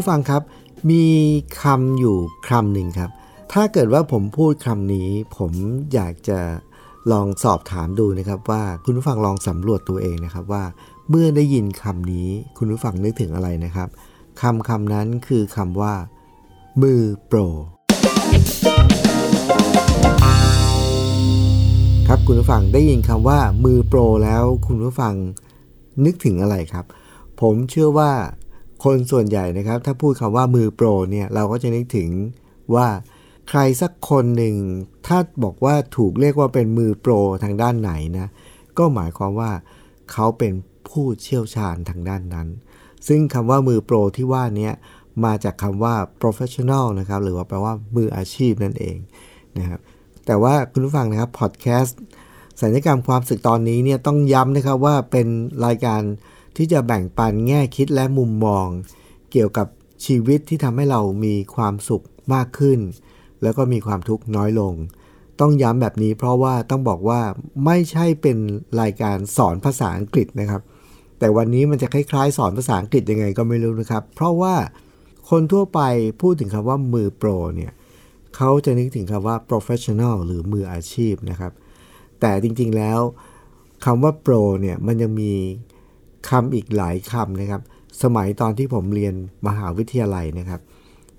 ผู้ฟังครับ มีคำอยู่คำหนึ่งครับ ถ้าเกิดว่าผมพูดคำนี้ ผมอยากจะลองสอบถามดูนะครับว่าคุณผู้ฟังลองสำรวจตัวเองนะครับว่า เมื่อได้ยินคำนี้ คุณผู้ฟังนึกถึงอะไรนะครับคำคำนั้นคือคำว่า มือโปร ครับคุณผู้ฟังได้ยินคำว่า มือโปรแล้วคุณผู้ฟังนึกถึงอะไรครับ ผมเชื่อว่า คนส่วนใหญ่นะครับ ถ้าพูดคำว่ามือโปรเนี่ยเราก็จะนึกถึงว่าใครสักคนหนึ่ง ถ้าบอกว่าถูกเรียกว่าเป็นมือโปรทางด้านไหนนะ ก็หมายความว่าเขาเป็นผู้เชี่ยวชาญทางด้านนั้น ซึ่งคำว่ามือโปรที่ว่านี้มาจากคำว่า professional นะครับ หรือว่าแปลว่ามืออาชีพนั่นเองนะครับแต่ว่าคุณผู้ฟังนะครับพอดแคสต์สัญญกรรมความสึกตอนนี้เนี่ยต้องย้ำนะครับว่าเป็นรายการ ที่จะแบ่งปันแง่คิดและมุมมอง เกี่ยวกับชีวิตที่ทำให้เรามีความสุขมากขึ้น แล้วก็มีความทุกข์น้อยลง ต้องย้ำแบบนี้เพราะว่าต้องบอกว่าไม่ใช่เป็นรายการสอนภาษาอังกฤษนะครับ แต่วันนี้มันจะคล้ายๆ สอนภาษาอังกฤษยังไงก็ไม่รู้นะครับ เพราะว่าคนทั่วไปพูดถึงคำว่ามือโปรเนี่ยเขาจะนึกถึงคำว่า professional หรือมืออาชีพนะครับ แต่จริงๆแล้วคำว่าโปรเนี่ยมันยังมี คำอีกหลายคำนะครับ สมัยตอนที่ผมเรียนมหาวิทยาลัยนะครับ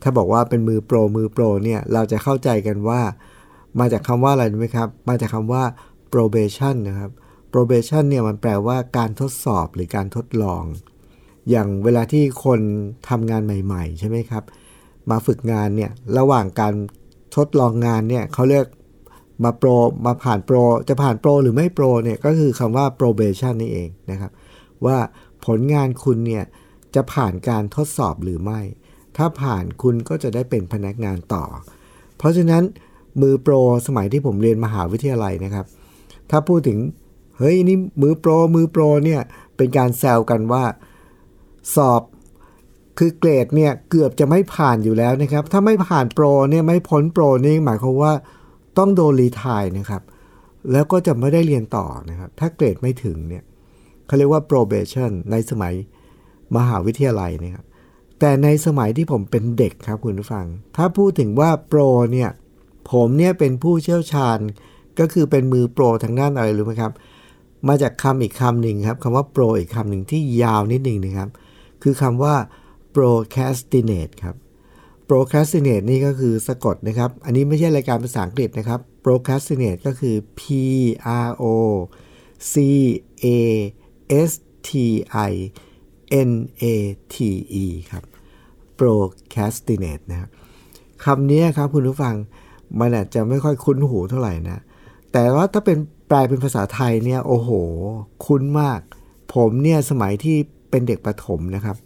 ถ้าบอกว่าเป็นมือโปรมือโปรเนี่ยเราจะเข้าใจกันว่า มาจากคำว่าอะไรไหมครับ มาจากคำว่า probation นะครับ probation เนี่ยมันแปลว่าการทดสอบหรือการทดลอง อย่างเวลาที่คนทำงานใหม่ ๆ ใช่ไหมครับ มาฝึกงานเนี่ยระหว่างการทดลองงานเนี่ยเขาเรียกมาโปรมาผ่านโปรจะผ่านโปรหรือไม่โปรเนี่ยก็คือคำว่า probation นี่เองนะครับ ว่าผลงานคุณเนี่ยจะผ่านการทดสอบหรือไม่ ถ้าผ่านคุณก็จะได้เป็นพนักงานต่อ เพราะฉะนั้นมือโปรสมัยที่ผมเรียนมหาวิทยาลัยนะครับ ถ้าพูดถึงเฮ้ยนี่มือโปรมือโปรเนี่ยเป็นการแซวกันว่าสอบคือเกรดเนี่ยเกือบจะไม่ผ่านอยู่แล้วนะครับ ถ้าไม่ผ่านโปรเนี่ยไม่พ้นโปรนี่หมายความว่าต้องโดนรีทายนะครับ แล้วก็จะไม่ได้เรียนต่อนะครับ ถ้าเกรดไม่ถึงเนี่ย เขาเรียกว่า probation ในสมัยมหาวิทยาลัยนะครับแต่ในสมัยที่ผมเป็นเด็กครับคุณผู้ฟัง ถ้าพูดถึงว่าโปรเนี่ย ผมเนี่ยเป็นผู้เชี่ยวชาญ ก็คือเป็นมือโปรทางด้านอะไรรู้ไหมครับ มาจากคำอีกคำหนึ่งครับคำว่าโปรอีกคำหนึ่งที่ยาวนิดหนึ่งนะครับ คือคำว่า procrastinate ครับ procrastinate นี่ก็คือสะกดนะครับ อันนี้ไม่ใช่รายการภาษาอังกฤษนะครับ procrastinate ก็คือ p r o c a s t i n a t e ครับ procrastinate นะครับคำนี้ครับคุณผู้ฟังมันอาจจะไม่ค่อยคุ้นหูเท่าไหร่นะ แต่ว่าถ้าเป็นแปลเป็นภาษาไทยเนี่ยโอ้โห คุ้นมาก ผมเนี่ยสมัยที่เป็นเด็กประถมนะครับ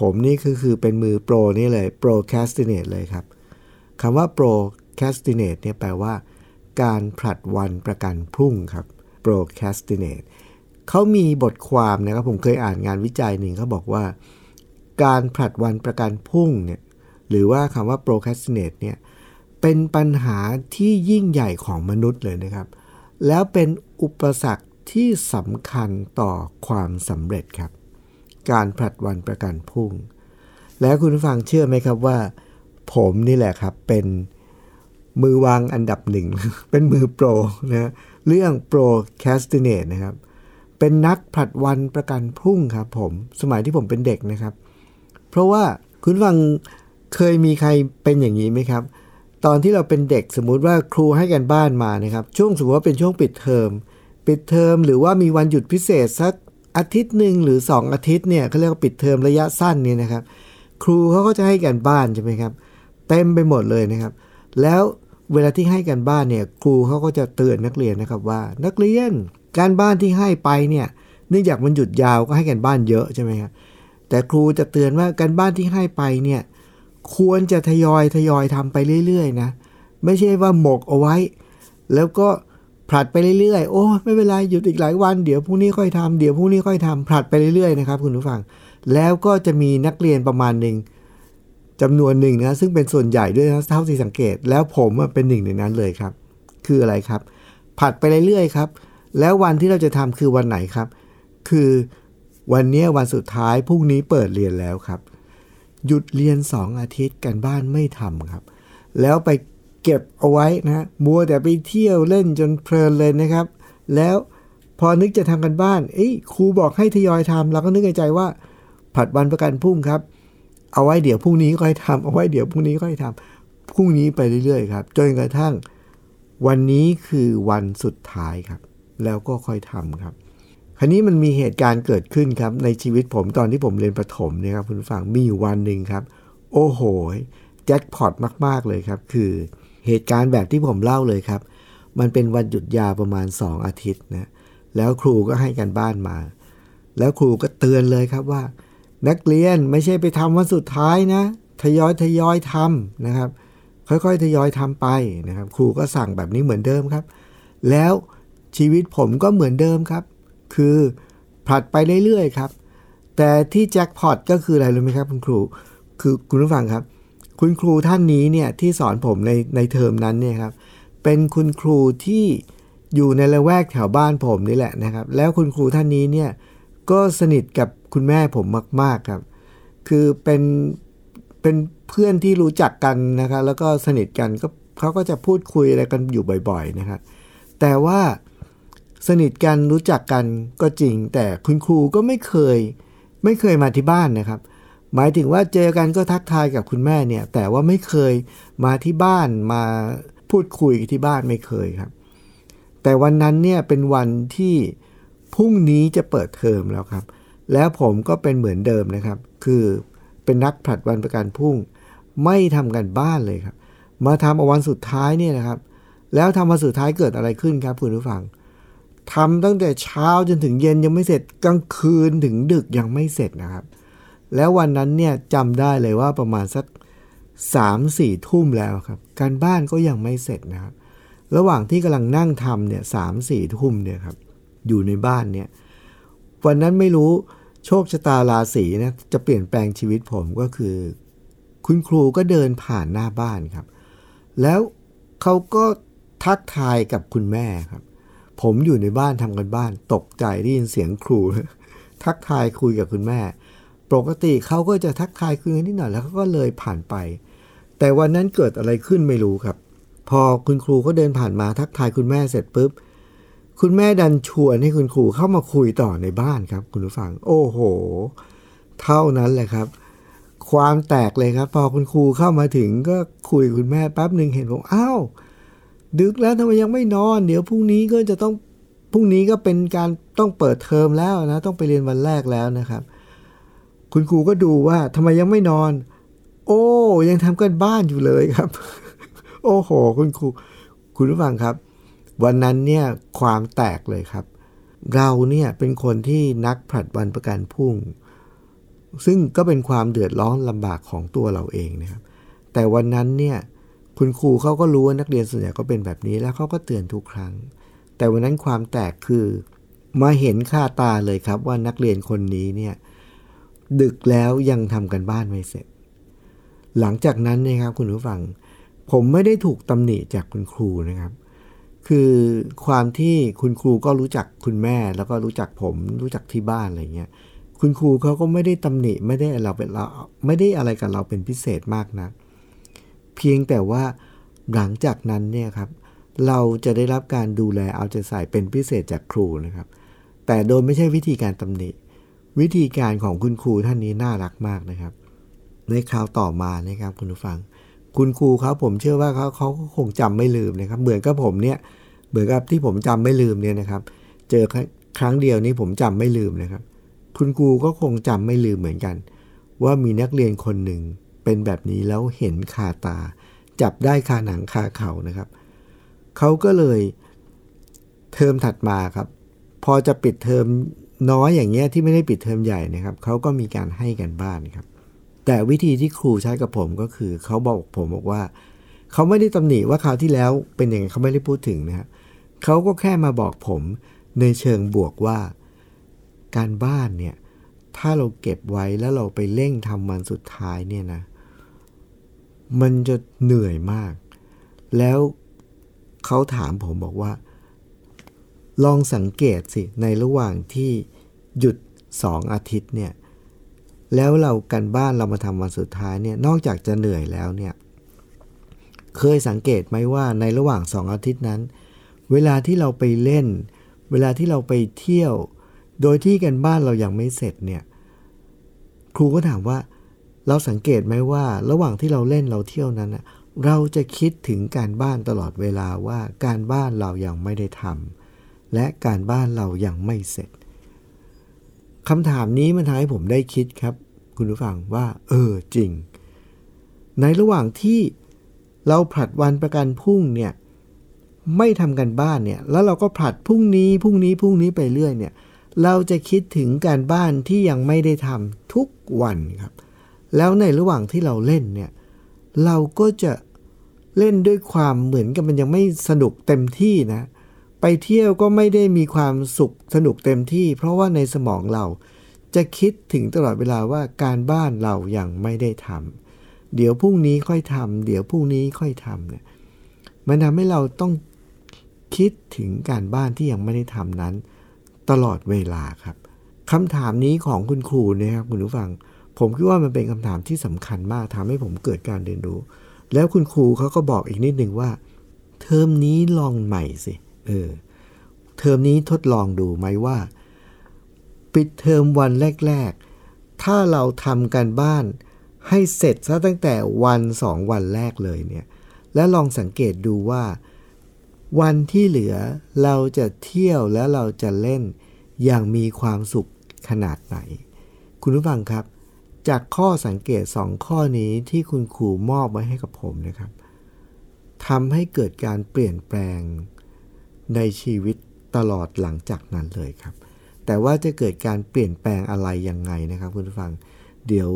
ผมนี่คือคือเป็นมือโปรนี่เลย procrastinate เลยครับคำว่า procrastinate เนี่ยแปลว่า การผลัดวันประกันพรุ่งครับ procrastinate เขามีบทความนะครับผมเคยอ่านงานวิจัยหนึ่งเขาบอกว่า การผลัดวันประกันพรุ่งเนี่ยหรือว่าคำว่า procrastinate เนี่ยเป็นปัญหาที่ยิ่งใหญ่ของมนุษย์เลยนะครับ แล้วเป็นอุปสรรคที่สำคัญต่อความสำเร็จครับ การผลัดวันประกันพรุ่ง แล้วคุณผู้ฟังเชื่อไหมครับว่า ผมนี่แหละครับเป็นมือวางอันดับหนึ่ง เป็นมือโปรนะเรื่อง procrastinate นะครับ เป็นนักผลัดวันประกันพรุ่งครับผมสมัยที่ผมเป็นเด็กนะครับ เพราะว่าคุณฟังเคยมีใครเป็นอย่างนี้ไหมครับ ตอนที่เราเป็นเด็กสมมุติว่าครูให้กันบ้านมานะครับ ช่วงสมมติว่าเป็นช่วงปิดเทอมปิดเทอมหรือว่ามีวันหยุดพิเศษสักอาทิตย์หนึ่งหรือ 2 อาทิตย์เนี่ยเขาเรียกว่าปิดเทอมระยะสั้นเนี่ยนะครับ ครูเขาก็จะให้กันบ้านใช่ไหมครับเต็มไปหมดเลยนะครับ แล้วเวลาที่ให้กันบ้านเนี่ยครูเขาก็จะเตือนนักเรียนนะครับว่า นักเรียน การบ้านที่ให้ไปเนี่ยเนื่องจากมันหยุดยาวก็ให้กันบ้านเยอะใช่ไหมครับแต่ครูจะเตือนว่าการบ้านที่ให้ไปเนี่ยควรจะทยอยทยอยทำไปเรื่อยๆนะไม่ใช่ว่าหมกเอาไว้ แล้วก็ผลัดไปเรื่อยๆ โอ้ไม่เป็นไรหยุดอีกหลายวันเดี๋ยวพรุ่งนี้ค่อยทำเดี๋ยวพรุ่งนี้ค่อยทำผลัดไปเรื่อยๆนะครับคุณผู้ฟัง แล้วก็จะมีนักเรียนประมาณหนึ่งจำนวนหนึ่งนะซึ่งเป็นส่วนใหญ่ด้วยนะเท่าที่สังเกต แล้วผมเป็นหนึ่งในนั้นเลยครับ คืออะไรครับผัดไปเรื่อยๆครับ แล้ววันที่เราจะทำคือวันไหนครับ คือวันนี้วันสุดท้ายพรุ่งนี้เปิดเรียนแล้วครับ หยุดเรียน 2 อาทิตย์กันบ้านไม่ทำครับ แล้วไปเก็บเอาไว้นะมัวแต่ไปเที่ยวเล่นจนเพลินเลยนะครับ แล้วพอนึกจะทำกันบ้านเอ้ยครูบอกให้ทยอยทำเราก็นึกในใจว่า ผัดวันประกันพรุ่งครับ เอาไว้เดี๋ยวพรุ่งนี้ค่อยทำเอาไว้เดี๋ยวพรุ่งนี้ค่อยทำพรุ่งนี้ไปเรื่อยๆครับจนกระทั่ง วันนี้คือวันสุดท้ายครับ แล้วก็ค่อยทำครับ คราวนี้มันมีเหตุการณ์เกิดขึ้นครับ ในชีวิตผมตอนที่ผมเรียนประถมเนี่ยครับคุณผู้ฟังมีอยู่วันหนึ่งครับ โอ้โหแจ็คพอตมาก ๆ เลยครับ คือเหตุการณ์แบบที่ผมเล่าเลยครับ มันเป็นวันหยุดยาวประมาณ 2 อาทิตย์นะแล้วครูก็ให้กันบ้านมา แล้วครูก็เตือนเลยครับว่า นักเรียนไม่ใช่ไปทำวันสุดท้ายนะ ทยอยทยอยทำนะครับ ค่อยๆ ทยอยทำไปนะครับ ครูก็สั่งแบบนี้เหมือนเดิมครับ แล้ว ชีวิตผมก็เหมือนเดิมครับ คือผลัดไปเรื่อยๆครับ แต่ที่แจ็คพอตก็คืออะไรรู้ไหมครับคุณครู คือคุณผู้ฟังครับ คุณครูท่านนี้เนี่ยที่สอนผมในในเทอมนั้นเนี่ยครับ เป็นคุณครูที่อยู่ในละแวกแถวบ้านผมนี่แหละนะครับ แล้วคุณครูท่านนี้เนี่ยก็สนิทกับคุณแม่ผมมาก ๆครับ คือเป็นเป็นเพื่อนที่รู้จักกันนะครับ แล้วก็สนิทกันก็เขาก็จะพูดคุยอะไรกันอยู่บ่อย ๆนะครับ แต่ว่า สนิทกันรู้จักกันก็จริง แต่คุณครูก็ไม่เคย ไม่เคยมาที่บ้านนะครับ หมายถึงว่าเจอกันก็ทักทายกับคุณแม่เนี่ย แต่ว่าไม่เคยมาที่บ้านมาพูดคุยที่บ้านไม่เคยครับ แต่วันนั้นเนี่ยเป็นวันที่พรุ่งนี้จะเปิดเทอมแล้วครับ แล้วผมก็เป็นเหมือนเดิมนะครับ คือเป็นนักผลัดวันประกันพรุ่ง ไม่ทำกันบ้านเลยครับ มาทำเอาวันสุดท้ายเนี่ยนะครับ แล้วทำวันสุดท้ายเกิดอะไรขึ้นครับคุณผู้ฟัง ทำตั้งแต่เช้าจนถึงเย็นยังไม่เสร็จกลางคืนถึงดึกยังไม่เสร็จนะครับ แล้ววันนั้นเนี่ยจำได้เลยว่าประมาณสักสามสี่ทุ่มแล้วครับ การบ้านก็ยังไม่เสร็จนะครับ ระหว่างที่กำลังนั่งทำเนี่ยสามสี่ทุ่มเนี่ยครับ อยู่ในบ้านเนี่ยวันนั้นไม่รู้โชคชะตาราศีนะจะเปลี่ยนแปลงชีวิตผมก็คือ คุณครูก็เดินผ่านหน้าบ้านครับ แล้วเขาก็ทักทายกับคุณแม่ครับ ผมอยู่ในบ้านทำกันบ้าน ตกใจได้ยินเสียงครู ทักทายคุยกับคุณแม่ ปกติเขาก็จะทักทายคุยกันนิดหน่อยแล้วเขาก็เลยผ่านไป แต่วันนั้นเกิดอะไรขึ้นไม่รู้ครับ พอคุณครูเขาเดินผ่านมาทักทายคุณแม่เสร็จปุ๊บคุณแม่ดันชวนให้คุณครูเข้ามาคุยต่อในบ้านครับ คุณผู้ฟัง โอ้โห เท่านั้นแหละครับ ความแตกเลยครับ พอคุณครูเข้ามาถึงก็คุยกับคุณแม่แป๊บหนึ่งเห็นผมอ้าว ดึกแล้วทำไมยังไม่นอน เดี๋ยวพรุ่งนี้ก็จะต้องพรุ่งนี้ก็เป็นการต้องเปิดเทอมแล้วนะ ต้องไปเรียนวันแรกแล้วนะครับ คุณครูก็ดูว่าทำไมยังไม่นอน โอ้ยังทำกันบ้านอยู่เลยครับ โอ้โห คุณครู คุณผู้ฟังครับ วันนั้นเนี่ยความแตกเลยครับ เราเนี่ยเป็นคนที่นักผลัดวันประกันพรุ่ง ซึ่งก็เป็นความเดือดร้อนลำบากของตัวเราเองนะครับ แต่วันนั้นเนี่ย คุณครูเขาก็รู้ว่านักเรียนส่วนใหญ่ก็เป็นแบบนี้แล้วเขาก็เตือนทุกครั้ง แต่วันนั้นความแตกคือมาเห็นค่าตาเลยครับว่านักเรียนคนนี้เนี่ยดึกแล้วยังทำกันบ้านไม่เสร็จ หลังจากนั้นนะครับคุณผู้ฟัง ผมไม่ได้ถูกตำหนิจากคุณครูนะครับ คือความที่คุณครูก็รู้จักคุณแม่แล้วก็รู้จักผมรู้จักที่บ้านอะไรเงี้ยคุณครูเขาก็ไม่ได้ตำหนิไม่ได้เราเป็นเราไม่ได้อะไรกับเราเป็นพิเศษมากนะ เพียงแต่ว่าหลังจากนั้นเนี่ยครับเราจะได้รับการดูแลเอาใจใส่เป็นพิเศษจากครูนะครับ แต่โดยไม่ใช่วิธีการตำหนิ วิธีการของคุณครูท่านนี้น่ารักมากนะครับ ในคราวต่อมานะครับคุณผู้ฟัง คุณครูเขาผมเชื่อว่าเขาเขาคงจำไม่ลืมนะครับ เหมือนกับผมเนี่ยเหมือนกับที่ผมจำไม่ลืมเนี่ยนะครับ เจอครั้งเดียวนี้ผมจำไม่ลืมนะครับ คุณครูก็คงจำไม่ลืมเหมือนกัน ว่ามีนักเรียนคนหนึ่ง เป็นแบบนี้แล้วเห็นคาตา จับได้คาหนังคาเขานะครับ เขาก็เลยเทอมถัดมาครับ พอจะปิดเทอมน้อยอย่างเงี้ยที่ไม่ได้ปิดเทอมใหญ่นะครับเขาก็มีการให้กันบ้านครับ แต่วิธีที่ครูใช้กับผมก็คือเขาบอกผมบอกว่าเขาไม่ได้ตำหนิว่าคราวที่แล้วเป็นอย่างเขาไม่ได้พูดถึงนะครับเขาก็แค่มาบอกผมในเชิงบวกว่า การบ้านเนี่ยถ้าเราเก็บไว้แล้วเราไปเร่งทำมันสุดท้ายเนี่ยนะ มันจะเหนื่อยมาก แล้วเขาถามผมบอกว่า ลองสังเกตสิ ในระหว่างที่หยุดสองอาทิตย์เนี่ย แล้วเรากันบ้านเรามาทำวันสุดท้ายเนี่ย นอกจากจะเหนื่อยแล้วเนี่ย เคยสังเกตไหมว่าในระหว่างสองอาทิตย์นั้น เวลาที่เราไปเล่น เวลาที่เราไปเที่ยว โดยที่กันบ้านเรายังไม่เสร็จเนี่ย ครูก็ถามว่า เราสังเกตไหมว่าระหว่างที่เราเล่นเราเที่ยวนั้นเราจะคิดถึงการบ้านตลอดเวลาว่าการบ้านเรายังไม่ได้ทำและการบ้านเรายังไม่เสร็จคำถามนี้มันทำให้ผมได้คิดครับ คุณผู้ฟังว่า เออจริง ในระหว่างที่เราผลัดวันประกันพรุ่งเนี่ยไม่ทำกันบ้านเนี่ย แล้วเราก็ผลัดพรุ่งนี้พรุ่งนี้พรุ่งนี้ไปเรื่อยเนี่ย เราจะคิดถึงการบ้านที่ยังไม่ได้ทำทุกวันครับ แล้วในระหว่างที่เราเล่นเนี่ย เราก็จะเล่นด้วยความเหมือนกับมันยังไม่สนุกเต็มที่นะ ไปเที่ยวก็ไม่ได้มีความสุขสนุกเต็มที่ เพราะว่าในสมองเราจะคิดถึงตลอดเวลาว่าการบ้านเรายังไม่ได้ทำเดี๋ยวพรุ่งนี้ค่อยทำเดี๋ยวพรุ่งนี้ค่อยทำเนี่ยมันทำให้เราต้องคิดถึงการบ้านที่ยังไม่ได้ทำนั้น ตลอดเวลาครับคำถามนี้ของคุณครูนะครับคุณผู้ฟัง ผมคิดว่ามันเป็นคำถามที่สำคัญมากทำให้ผมเกิดการเรียนรู้ แล้วคุณครูเขาก็บอกอีกนิดหนึ่งว่า เทอมนี้ลองใหม่สิ เออ เทอมนี้ทดลองดูไหมว่า ปิดเทอมวันแรก ๆ ถ้าเราทำการบ้าน ให้เสร็จซะตั้งแต่วันสองวันแรกเลยเนี่ย และลองสังเกตดูว่า วันที่เหลือเราจะเที่ยวและเราจะเล่นอย่างมีความสุขขนาดไหน คุณผู้ฟังครับ จากข้อสังเกตสองข้อนี้ที่คุณครูมอบไว้ให้กับผมนะครับทำให้เกิดการเปลี่ยนแปลงในชีวิตตลอดหลังจากนั้นเลยครับ แต่ว่าจะเกิดการเปลี่ยนแปลงอะไรยังไงนะครับคุณผู้ฟัง เดี๋ยว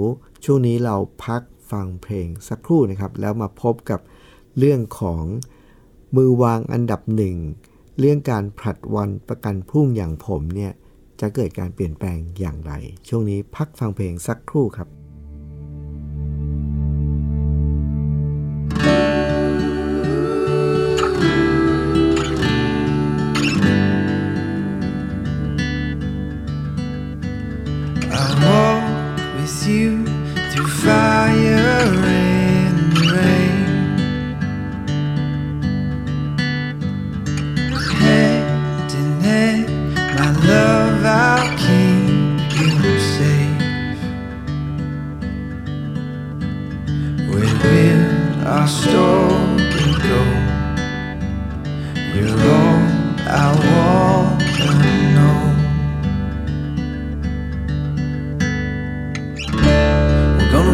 ช่วงนี้เราพักฟังเพลงสักครู่นะครับ แล้วมาพบกับเรื่องของมือวางอันดับหนึ่ง เรื่องการผลัดวันประกันพรุ่งอย่างผมเนี่ย จะเกิดการเปลี่ยนแปลงอย่างไร ช่วงนี้พักฟังเพลงสักครู่ครับ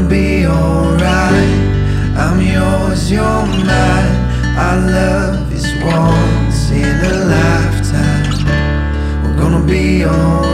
gonna be alright. I'm yours, you're mine. Our love is once in a lifetime. We're gonna be alright.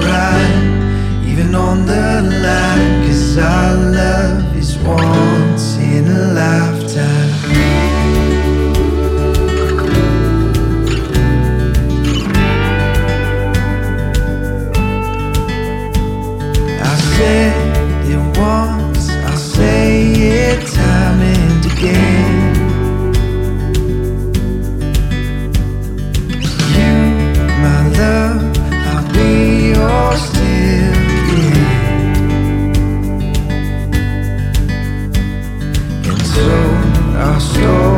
our story.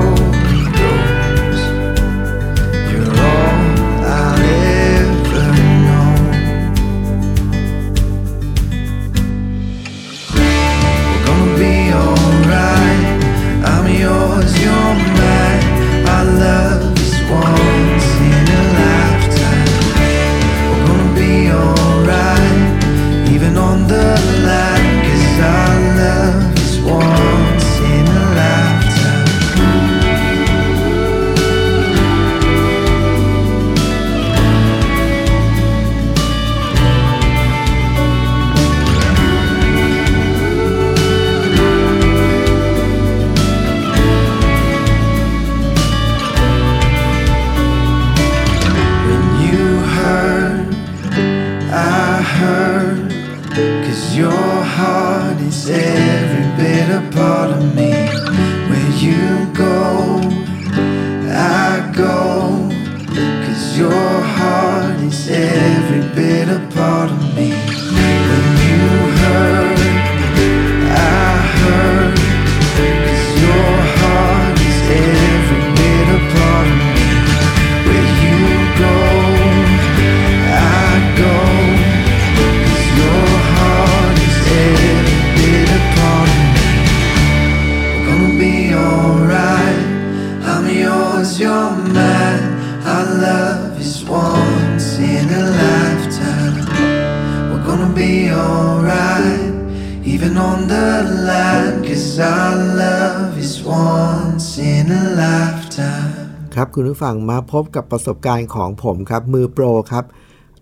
Line. Cause our love is once in a lifetime. ครับคุณผู้ฟังมาพบกับประสบการณ์ของผมครับ มือโปรครับ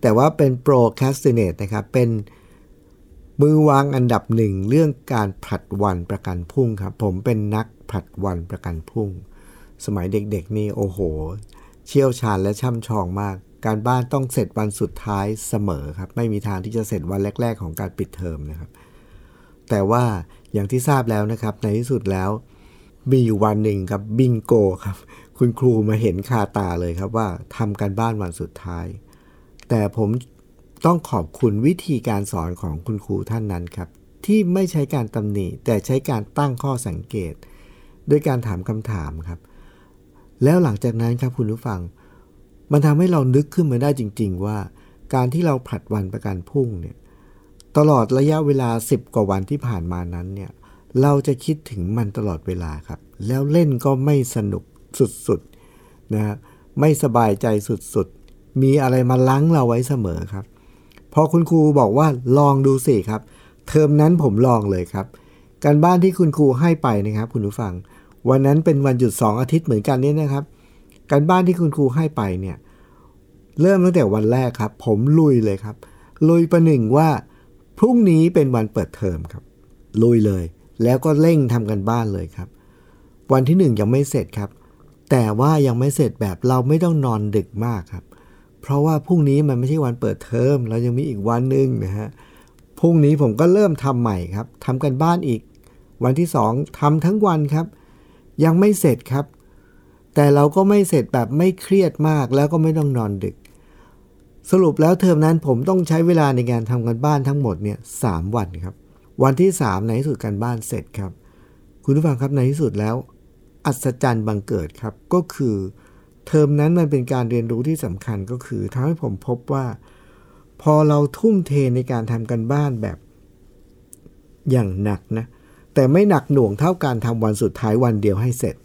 แต่ว่าเป็นโปรแคสติเนตนะครับ เป็นมือวางอันดับหนึ่งเรื่องการผลัดวันประกันพรุ่งครับ ผมเป็นนักผลัดวันประกันพรุ่ง สมัยเด็กๆนี่โอ้โห เชี่ยวชาญและช่ำชองมาก การบ้านต้องเสร็จวันสุดท้ายเสมอครับ ไม่มีทางที่จะเสร็จวันแรก ๆ ของการปิดเทอมนะครับ แต่ว่าอย่างที่ทราบแล้วนะครับ ในที่สุดแล้ว มีอยู่วันหนึ่งครับบิงโกครับ คุณครูมาเห็นคาตาเลยครับว่าทำการบ้านวันสุดท้าย แต่ผมต้องขอบคุณวิธีการสอนของคุณครูท่านนั้นครับ ที่ไม่ใช้การตำหนิแต่ใช้การตั้งข้อสังเกต ด้วยการถามคำถามครับ แล้วหลังจากนั้นครับคุณผู้ฟัง มันทำให้เรานึกขึ้นมาได้จริง ๆ ว่า การที่เราผลัดวันประกันพรุ่งเนี่ย ตลอดระยะเวลา 10 กว่าวันที่ผ่านมานั้นเนี่ยเราจะคิดถึงมันตลอดเวลาครับ แล้วเล่นก็ไม่สนุกสุดๆนะฮะไม่สบายใจสุดๆ มีอะไรมาล้างเราไว้เสมอครับ พอคุณครูบอกว่าลองดูสิครับ เทอมนั้นผมลองเลยครับ การบ้านที่คุณครูให้ไปนะครับ คุณผู้ฟัง วันนั้นเป็นวันหยุด 2 อาทิตย์เหมือนกันนี่นะครับ การบ้านที่คุณครูให้ไปเนี่ยเริ่มตั้งแต่วันแรกครับ ผมลุยเลยครับ ลุยประหนึ่งว่า พรุ่งนี้เป็นวันเปิดเทอมครับ ลุยเลย แล้วก็เร่งทำกันบ้านเลยครับ วันที่หนึ่งยังไม่เสร็จครับ แต่ว่ายังไม่เสร็จแบบเราไม่ต้องนอนดึกมากครับ เพราะว่าพรุ่งนี้มันไม่ใช่วันเปิดเทอม เรายังมีอีกวันหนึ่งนะฮะ พรุ่งนี้ผมก็เริ่มทำใหม่ครับทำกันบ้านอีก วันที่สองทำทั้งวันครับ ยังไม่เสร็จครับ แต่เราก็ไม่เสร็จแบบไม่เครียดมากแล้วก็ไม่ต้องนอนดึก สรุปแล้วเทอมนั้นผมต้องใช้เวลาในการทำกันบ้านทั้งหมดเนี่ยสามวันครับ วันที่ 3 ในที่สุดการบ้านเสร็จครับ คุณผู้ฟังครับในที่สุดแล้ว อัศจรรย์บังเกิดครับ ก็คือเทอมนั้นมันเป็นการเรียนรู้ที่สำคัญก็คือทำให้ผมพบว่า พอเราทุ่มเทในการทำกันบ้านแบบอย่างหนักนะแต่ไม่หนักหน่วงเท่าการทำวันสุดท้ายวันเดียวให้เสร็จ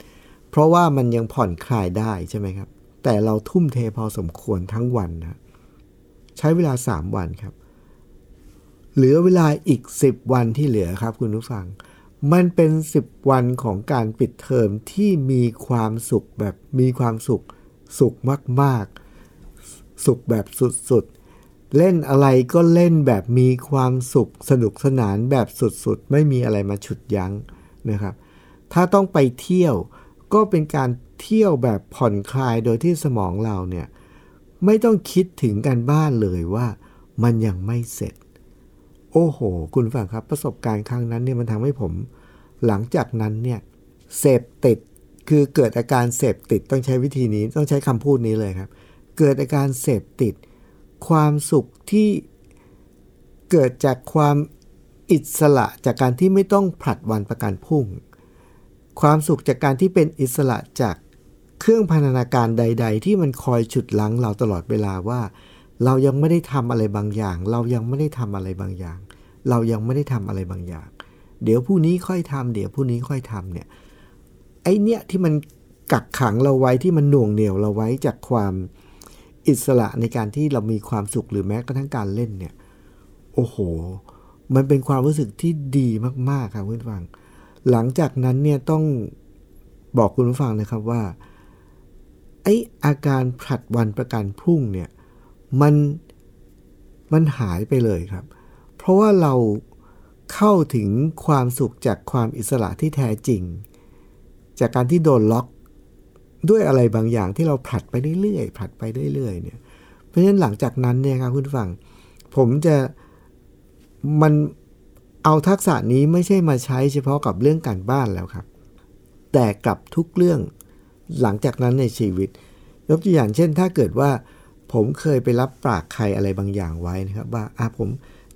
เพราะว่ามันยังผ่อนคลายได้ใช่ไหมครับ แต่เราทุ่มเทพอสมควรทั้งวันนะ ใช้เวลา 3 วันครับ เหลือเวลาอีก 10 วันที่เหลือครับคุณผู้ฟัง มันเป็น 10 วันของการปิดเทอมที่มีความสุขแบบมีความสุขสุขมาก ๆ สุขแบบสุด ๆเล่นอะไรก็เล่นแบบมีความสุขสนุกสนานแบบสุดๆ ไม่มีอะไรมาฉุดยั้งนะครับ ถ้าต้องไปเที่ยวก็เป็นการเที่ยวแบบผ่อนคลายโดยที่สมองเราเนี่ย ไม่ต้องคิดถึงกันบ้านเลยว่ามันยังไม่เสร็จ โอ้โห คุณฟังครับ ประสบการณ์ครั้งนั้นเนี่ยมันทำให้ผม หลังจากนั้นเนี่ยเสพติดคือเกิดอาการเสพติดต้องใช้วิธีนี้ต้องใช้คำพูดนี้เลยครับ เกิดอาการเสพติด ความสุขที่เกิดจากความอิสระจากการที่ไม่ต้องผลัดวันประกันพรุ่ง ความสุขจากการที่เป็นอิสระจาก เครื่องพันธนาการใด ๆ ที่มันคอยฉุดลังเราตลอดเวลาว่า เรายังไม่ได้ทำอะไรบางอย่าง เรายังไม่ได้ทำอะไรบางอย่าง เรายังไม่ได้ทำอะไรบางอย่าง เดี๋ยวผู้นี้ค่อยทำเดี๋ยวผู้นี้ค่อยทำเนี่ยไอเนี่ยที่มันกักขังเราไว้ที่มันหน่วงเหนี่ยวเราไว้จากความอิสระในการที่เรามีความสุขหรือแม้กระทั่งการเล่นเนี่ย โอ้โห มันเป็นความรู้สึกที่ดีมากๆครับคุณฟัง หลังจากนั้นเนี่ยต้องบอกคุณผู้ฟังนะครับว่า ออาการผลัดวันประกันพรุ่งเนี่ยมันมันหายไปเลยครับ เพราะว่าเราเข้าถึงความสุขจากความอิสระที่แท้จริง จากการที่โดนล็อกด้วยอะไรบางอย่างที่เราผลัดไปเรื่อยๆผลัดไปเรื่อยๆเนี่ย เพราะฉะนั้นหลังจากนั้นเนี่ยครับคุณฟัง ผมจะมันเอาทักษะนี้ไม่ใช่มาใช้เฉพาะกับเรื่องการบ้านแล้วครับ แต่กับทุกเรื่อง หลังจากนั้นในชีวิต ยกตัวอย่างเช่น ถ้าเกิดว่าผมเคยไปรับปากใครอะไรบางอย่างไว้นะครับว่าอะผม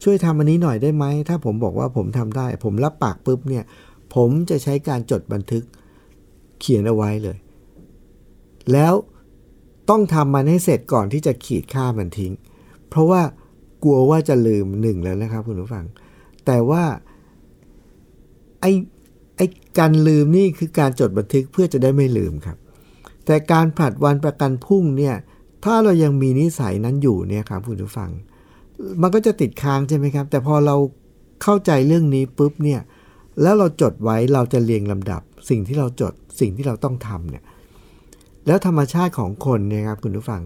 ช่วยทำอันนี้หน่อยได้ไหม ถ้าผมบอกว่าผมทำได้ ผมรับปากปุ๊บเนี่ยผมจะใช้การจดบันทึกเขียนเอาไว้เลย แล้วต้องทำมันให้เสร็จก่อนที่จะขีดค่ามันทิ้ง เพราะว่ากลัวว่าจะลืมหนึ่งแล้วนะครับคุณผู้ฟัง แต่ว่าไอ้ไอ้การลืมนี่คือการจดบันทึกเพื่อจะได้ไม่ลืมครับ แต่การผลัดวันประกันพรุ่งเนี่ยถ้าเรายังมีนิสัยนั้นอยู่เนี่ยครับคุณผู้ฟัง มันก็จะติดค้างใช่ไหมครับ แต่พอเราเข้าใจเรื่องนี้ปุ๊บเนี่ยแล้วเราจดไว้เราจะเรียงลำดับ สิ่งที่เราจดสิ่งที่เราต้องทำเนี่ยแล้วธรรมชาติของคนเนี่ยครับคุณผู้ฟัง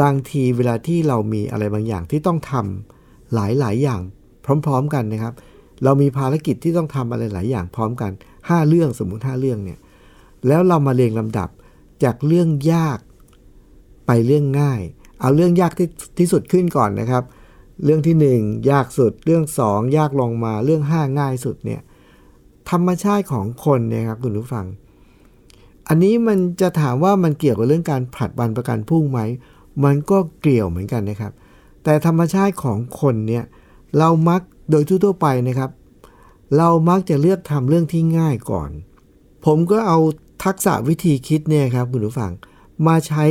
บางทีเวลาที่เรามีอะไรบางอย่างที่ต้องทำหลายๆ อย่างพร้อม ๆ กันนะครับ เรามีภารกิจที่ต้องทำอะไรหลายอย่างพร้อมกัน 5 เรื่องสมมุติ 5 เรื่องเนี่ยแล้วเรามาเรียงลำดับ จากเรื่องยากไปเรื่องง่าย เอาเรื่องยากที่ที่สุดขึ้นก่อนนะครับ เรื่องที่ 1 ยากสุด เรื่อง 2 ยากลงมา เรื่อง 5 ง่ายสุดเนี่ย ธรรมชาติของคนเนี่ยครับคุณผู้ฟัง อันนี้มันจะถามว่ามันเกี่ยวกับเรื่องการผลัดวันประกันพรุ่งไหม มันก็เกี่ยวเหมือนกันนะครับ แต่ธรรมชาติของคนเนี่ย เรามักโดยทั่วไปนะครับ เรามักจะเลือกทำเรื่องที่ง่ายก่อน ผมก็เอา ทักษะวิธีคิดเนี่ยครับคุณผู้ฟังมาใช้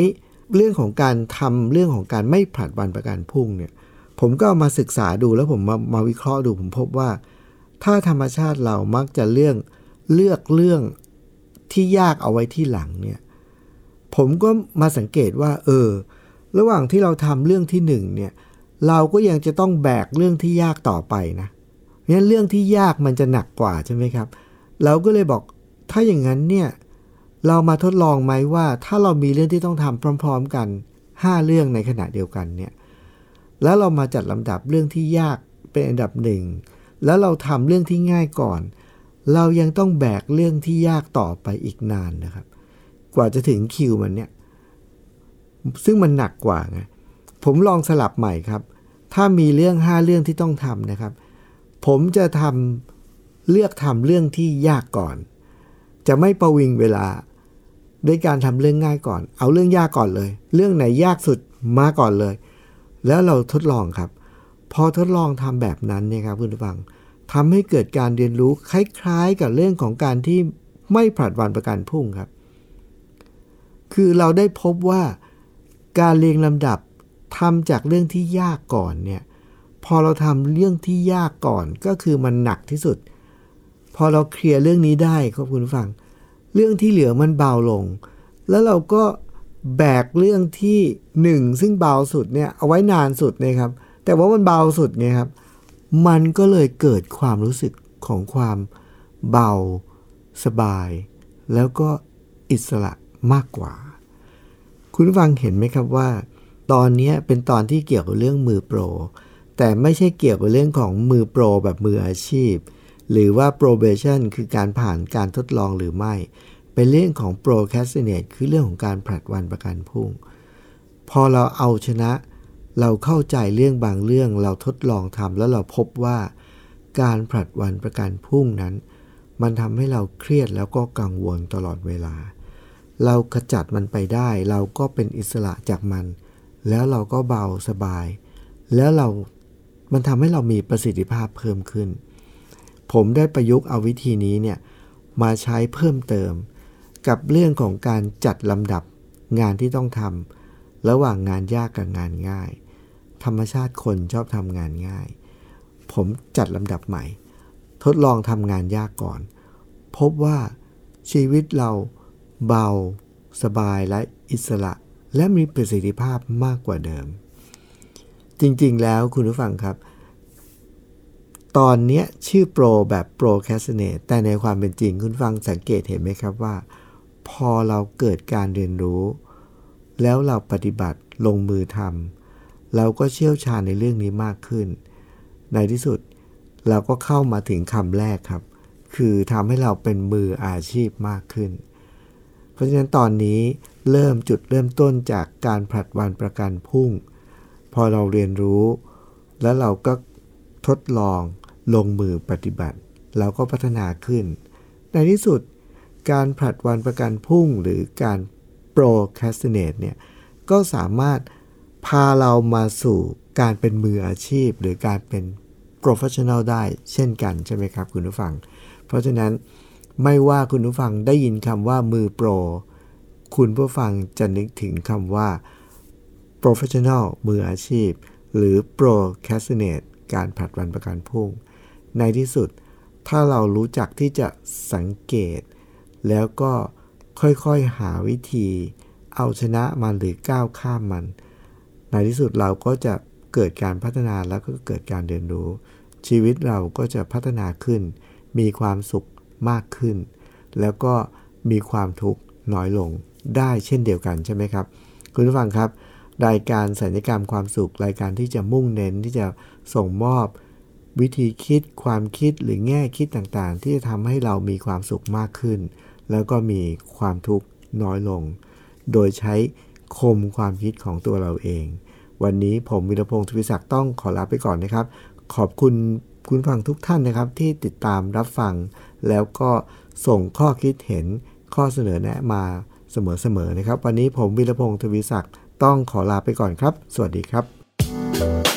เรื่องของการทำเรื่องของการไม่ผลัดวันประกันพรุ่งเนี่ยผมก็มาศึกษาดูแล้วผมมามาวิเคราะห์ดูผมพบว่า ถ้าธรรมชาติเรามักจะเรื่องเลือกเรื่องที่ยากเอาไว้ที่หลังเนี่ยผมก็มาสังเกตว่า เออ ระหว่างที่เราทำเรื่องที่หนึ่งเนี่ยเราก็ยังจะต้องแบกเรื่องที่ยากต่อไปนะงั้นเรื่องที่ยากมันจะหนักกว่าใช่ไหมครับ เราก็เลยบอกถ้าอย่างนั้นเนี่ย เรามาทดลองไหมว่าถ้าเรามีเรื่องที่ต้องทำพร้อม ๆ กัน 5 เรื่องในขณะเดียวกันเนี่ยแล้วเรามาจัดลำดับเรื่องที่ยากเป็นอันดับหนึ่งแล้วเราทำเรื่องที่ง่ายก่อน เรายังต้องแบกเรื่องที่ยากต่อไปอีกนานนะครับ กว่าจะถึงคิวมันเนี่ยซึ่งมันหนักกว่าไงผมลองสลับใหม่ครับ ถ้ามีเรื่อง 5 เรื่องที่ต้องทำนะครับ ผมจะทำเลือกทำเรื่องที่ยากก่อน จะไม่ประวิงเวลา ด้วยการทำเรื่องง่ายก่อน เอาเรื่องยากก่อนเลย เรื่องไหนยากสุดมาก่อนเลย แล้วเราทดลองครับ พอทดลองทำแบบนั้นเนี่ยครับคุณผู้ฟังทำให้เกิดการเรียนรู้คล้ายๆ กับเรื่องของการที่ไม่ผลัดวันประกันพรุ่งครับ คือเราได้พบว่าการเรียงลำดับทำจากเรื่องที่ยากก่อนเนี่ย พอเราทำเรื่องที่ยากก่อนก็คือมันหนักที่สุด พอเราเคลียร์เรื่องนี้ได้ครับคุณฟัง เรื่องที่เหลือมันเบาลง แล้วเราก็แบกเรื่องที่หนึ่งซึ่งเบาสุดเนี่ยเอาไว้นานสุดนะครับ แต่ว่ามันเบาสุดเนี่ยครับ มันก็เลยเกิดความรู้สึกของความเบา สบาย แล้วก็อิสระมากกว่า คุณฟังเห็นไหมครับว่า ตอนนี้เป็นตอนที่เกี่ยวกับเรื่องมือโปร แต่ไม่ใช่เกี่ยวกับเรื่องของมือโปรแบบมืออาชีพ หรือว่า probation คือการผ่านการทดลองหรือไม่ เป็นเรื่องของ procrastinate คือเรื่องของการผลัดวันประกันพรุ่ง พอเราเอาชนะ เราเข้าใจเรื่องบางเรื่องเราทดลองทำแล้วเราพบว่า การผลัดวันประกันพรุ่งนั้น มันทำให้เราเครียดแล้วก็กังวลตลอดเวลา เราขจัดมันไปได้ เราก็เป็นอิสระจากมัน แล้วเราก็เบาสบาย แล้วเรา มันทำให้เรามีประสิทธิภาพเพิ่มขึ้น ผมได้ประยุกต์เอาวิธีนี้เนี่ยมาใช้เพิ่มเติม กับเรื่องของการจัดลำดับงานที่ต้องทำระหว่างงานยากกับงานง่าย ธรรมชาติคนชอบทำงานง่าย ผมจัดลำดับใหม่ ทดลองทำงานยากก่อน พบว่าชีวิตเราเบา สบายและอิสระ และมีประสิทธิภาพมากกว่าเดิม จริงๆแล้วคุณผู้ฟังครับ ตอนนี้ชื่อโปรแบบโปรแคสเนตแต่ในความเป็นจริงคุณฟังสังเกตเห็นไหมครับว่า พอเราเกิดการเรียนรู้ แล้วเราปฏิบัติลงมือทำเราก็เชี่ยวชาญในเรื่องนี้มากขึ้น ในที่สุดเราก็เข้ามาถึงคำแรกครับ คือทำให้เราเป็นมืออาชีพมากขึ้น เพราะฉะนั้นตอนนี้เริ่มจุดเริ่มต้นจากการผลัดวันประกันพุ่ง พอเราเรียนรู้ แล้วเราก็ ทดลองลงมือปฏิบัติเราก็พัฒนาขึ้น ในที่สุดการผลัดวันประกันพุ่งหรือการ procrastinate เนี่ยก็สามารถพาเรามาสู่การเป็นมืออาชีพ หรือการเป็น professional ได้เช่นกันใช่ไหมครับคุณผู้ฟัง เพราะฉะนั้นไม่ว่าคุณผู้ฟังได้ยินคำว่ามือโปร คุณผู้ฟังจะนึกถึงคำว่า professional มืออาชีพ หรือ procrastinate การผัดวันประกันพรุ่ง ในที่สุดถ้าเรารู้จักที่จะสังเกต แล้วก็ค่อยๆหาวิธี เอาชนะมันหรือก้าวข้ามมัน ในที่สุดเราก็จะเกิดการพัฒนาแล้วก็เกิดการเรียนรู้ ชีวิตเราก็จะพัฒนาขึ้น มีความสุขมากขึ้น แล้วก็มีความทุกข์น้อยลงได้เช่นเดียวกันใช่ไหมครับ คุณผู้ฟังครับ รายการสัญญกรรมความสุขรายการที่จะมุ่งเน้นที่จะ ส่งมอบวิธีคิดความคิดหรือแง่คิดต่างๆ ที่จะทำให้เรามีความสุขมากขึ้น แล้วก็มีความทุกข์น้อยลง โดยใช้คมความคิดของตัวเราเอง วันนี้ผมวิรพงศ์ทวิศักดิ์ต้องขอลาไปก่อนนะครับ ขอบคุณคุณฟังทุกท่านนะครับที่ติดตามรับฟัง แล้วก็ส่งข้อคิดเห็นข้อเสนอแนะมาเสมอๆนะครับ วันนี้ผมวิรพงศ์ทวิศักดิ์ต้องขอลาไปก่อนครับ สวัสดีครับ